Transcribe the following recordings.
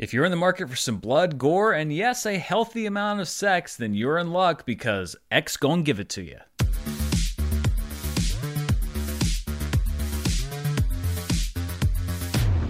If you're in the market for some blood, gore, and yes, a healthy amount of sex, then you're in luck because X gon' give it to you.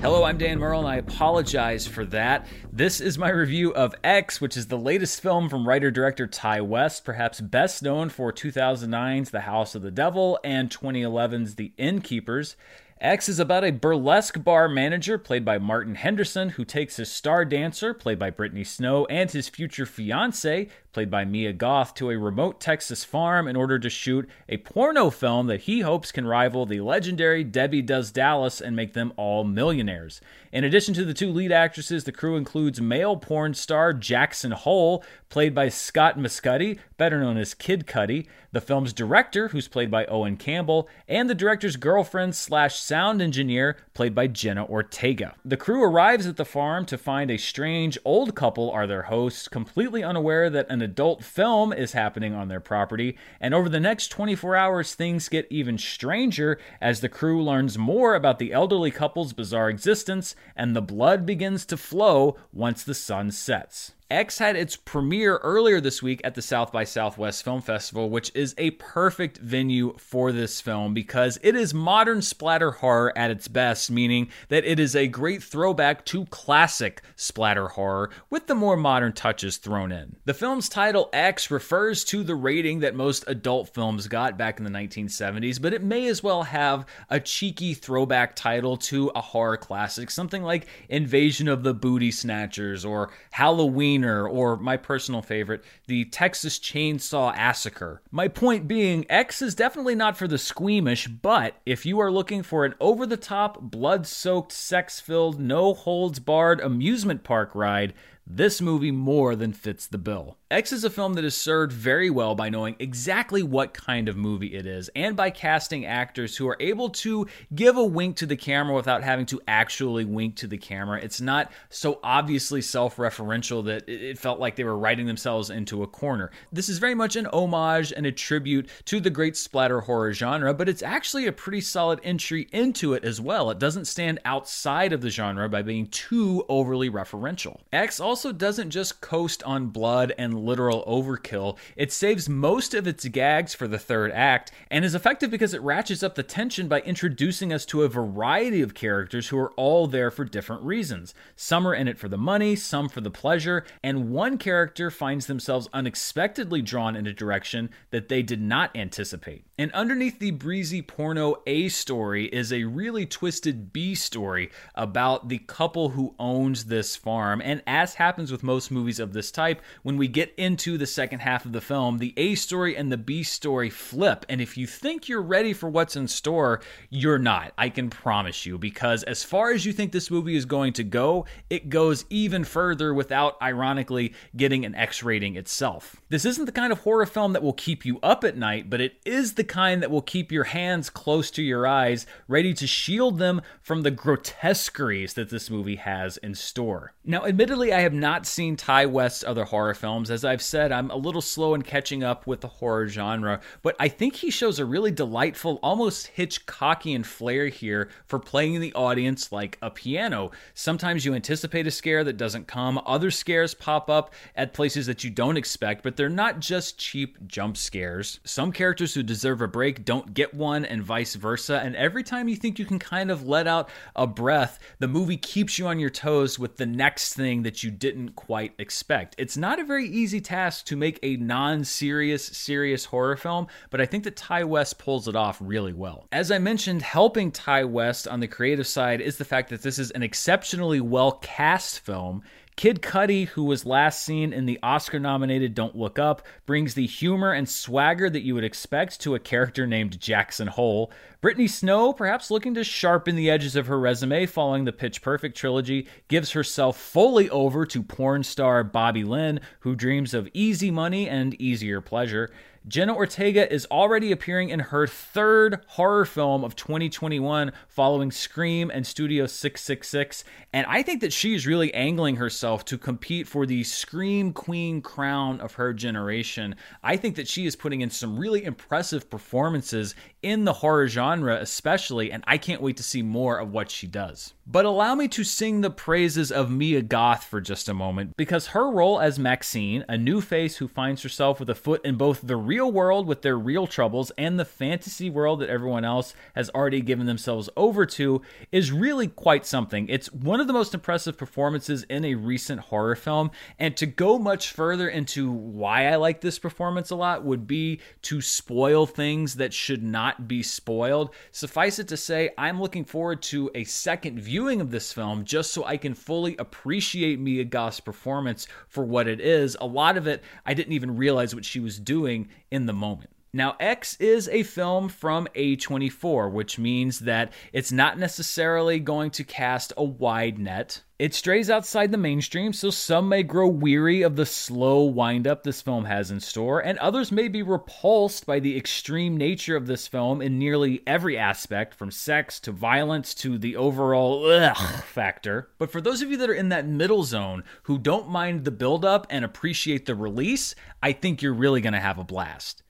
Hello, I'm Dan Murrell, and I apologize for that. This is my review of X, which is the latest film from writer director Ti West, perhaps best known for 2009's The House of the Devil and 2011's The Innkeepers. X is about a burlesque bar manager, played by Martin Henderson, who takes his star dancer, played by Brittany Snow, and his future fiancee, played by Mia Goth, to a remote Texas farm in order to shoot a porno film that he hopes can rival the legendary Debbie Does Dallas and make them all millionaires. In addition to the two lead actresses, the crew includes male porn star Jackson Hole, played by Scott Mescudi, better known as Kid Cudi, the film's director, who's played by Owen Campbell, and the director's girlfriend slash sound engineer, played by Jenna Ortega. The crew arrives at the farm to find a strange old couple are their hosts, completely unaware that an adult film is happening on their property, and over the next 24 hours, things get even stranger as the crew learns more about the elderly couple's bizarre existence, and the blood begins to flow once the sun sets. X had its premiere earlier this week at the South by Southwest Film Festival, which is a perfect venue for this film because it is modern splatter horror at its best, meaning that it is a great throwback to classic splatter horror with the more modern touches thrown in. The film's title, X, refers to the rating that most adult films got back in the 1970s, but it may as well have a cheeky throwback title to a horror classic, something like Invasion of the Booty Snatchers or Halloween or my personal favorite, the Texas Chainsaw Massacre. My point being, X is definitely not for the squeamish, but if you are looking for an over the top, blood soaked, sex filled, no holds barred amusement park ride, this movie more than fits the bill. X is a film that is served very well by knowing exactly what kind of movie it is and by casting actors who are able to give a wink to the camera without having to actually wink to the camera. It's not so obviously self referential that it felt like they were writing themselves into a corner. This is very much an homage and a tribute to the great splatter horror genre, but it's actually a pretty solid entry into it as well. It doesn't stand outside of the genre by being too overly referential. X also doesn't just coast on blood and literal overkill. It saves most of its gags for the third act and is effective because it ratchets up the tension by introducing us to a variety of characters who are all there for different reasons. Some are in it for the money, some for the pleasure, and one character finds themselves unexpectedly drawn in a direction that they did not anticipate. And underneath the breezy porno A story is a really twisted B story about the couple who owns this farm. And as happens with most movies of this type, when we get into the second half of the film, the A story and the B story flip. And if you think you're ready for what's in store, you're not. I can promise you, because as far as you think this movie is going to go, it goes even further without, ironically, getting an X rating itself. This isn't the kind of horror film that will keep you up at night, but it is the kind that will keep your hands close to your eyes, ready to shield them from the grotesqueries that this movie has in store. Now, admittedly, I have not seen Ti West's other horror films. As I've said, I'm a little slow in catching up with the horror genre, but I think he shows a really delightful, almost Hitchcockian flair here for playing the audience like a piano. Sometimes you anticipate a scare that doesn't come, other scares pop up at places that you don't expect, but they're not just cheap jump scares. Some characters who deserve a break don't get one, and vice versa. And every time you think you can kind of let out a breath, the movie keeps you on your toes with the next thing that you didn't quite expect. It's not a very easy task to make a non serious, serious horror film, but I think that Ti West pulls it off really well. As I mentioned, helping Ti West on the creative side is the fact that this is an exceptionally well cast film. Kid Cudi, who was last seen in the Oscar nominated Don't Look Up, brings the humor and swagger that you would expect to a character named Jackson Hole. Brittany Snow, perhaps looking to sharpen the edges of her resume following the Pitch Perfect trilogy, gives herself fully over to porn star Bobby Lynn, who dreams of easy money and easier pleasure. Jenna Ortega is already appearing in her third horror film of 2021 following Scream and Studio 666. And I think that she is really angling herself to compete for the Scream Queen crown of her generation. I think that she is putting in some really impressive performances in the horror genre, especially, and I can't wait to see more of what she does. But allow me to sing the praises of Mia Goth for just a moment, because her role as Maxine, a new face who finds herself with a foot in both the real world with their real troubles and the fantasy world that everyone else has already given themselves over to, is really quite something. It's one of the most impressive performances in a recent horror film, and to go much further into why I like this performance a lot would be to spoil things that should not be spoiled. Suffice it to say, I'm looking forward to a second viewing of this film just so I can fully appreciate Mia Goth's performance for what it is. A lot of it, I didn't even realize what she was doing in the moment. Now, X is a film from A24, which means that it's not necessarily going to cast a wide net. It strays outside the mainstream, so some may grow weary of the slow windup this film has in store, and others may be repulsed by the extreme nature of this film in nearly every aspect, from sex to violence to the overall ugh factor. But for those of you that are in that middle zone who don't mind the buildup and appreciate the release, I think you're really going to have a blast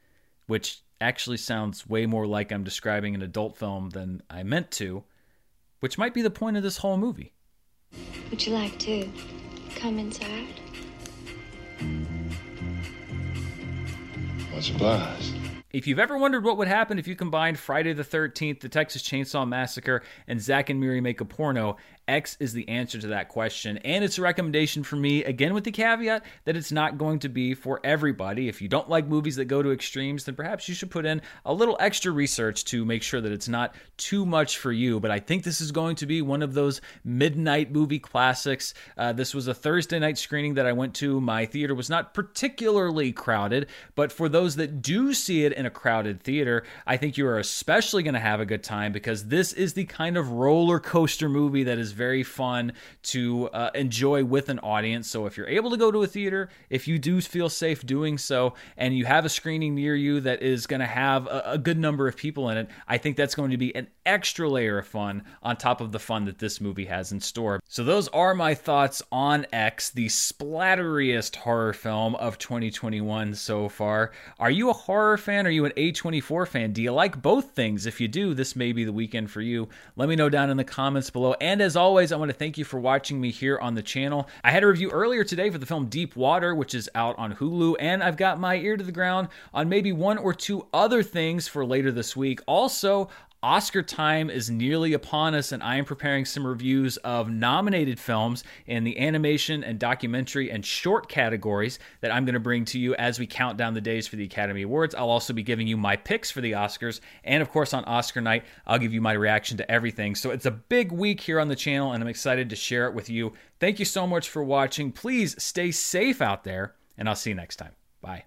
which actually sounds way more like I'm describing an adult film than I meant to, which might be the point of this whole movie. Would you like to come inside? Much obliged. If you've ever wondered what would happen if you combined Friday the 13th, the Texas Chainsaw Massacre, and Zack and Miri Make a Porno, X is the answer to that question. And it's a recommendation for me, again, with the caveat that it's not going to be for everybody. If you don't like movies that go to extremes, then perhaps you should put in a little extra research to make sure that it's not too much for you. But I think this is going to be one of those midnight movie classics. Uh, this was a Thursday night screening that I went to. My theater was not particularly crowded, but for those that do see it in a crowded theater, I think you are especially going to have a good time because this is the kind of roller coaster movie that is very fun to uh, enjoy with an audience. So if you're able to go to a theater, if you do feel safe doing so, and you have a screening near you that is going to have a, a good number of people in it, I think that's going to be an extra layer of fun on top of the fun that this movie has in store. So those are my thoughts on X, the splatteriest horror film of 2021 so far. Are you a horror fan? Are you an A24 fan? Do you like both things? If you do, this may be the weekend for you. Let me know down in the comments below. And as always, I want to thank you for watching me here on the channel. I had a review earlier today for the film Deep Water, which is out on Hulu, and I've got my ear to the ground on maybe one or two other things for later this week. Also, Oscar time is nearly upon us, and I am preparing some reviews of nominated films in the animation and documentary and short categories that I'm going to bring to you as we count down the days for the Academy Awards. I'll also be giving you my picks for the Oscars, and of course, on Oscar night, I'll give you my reaction to everything. So it's a big week here on the channel, and I'm excited to share it with you. Thank you so much for watching. Please stay safe out there, and I'll see you next time. Bye.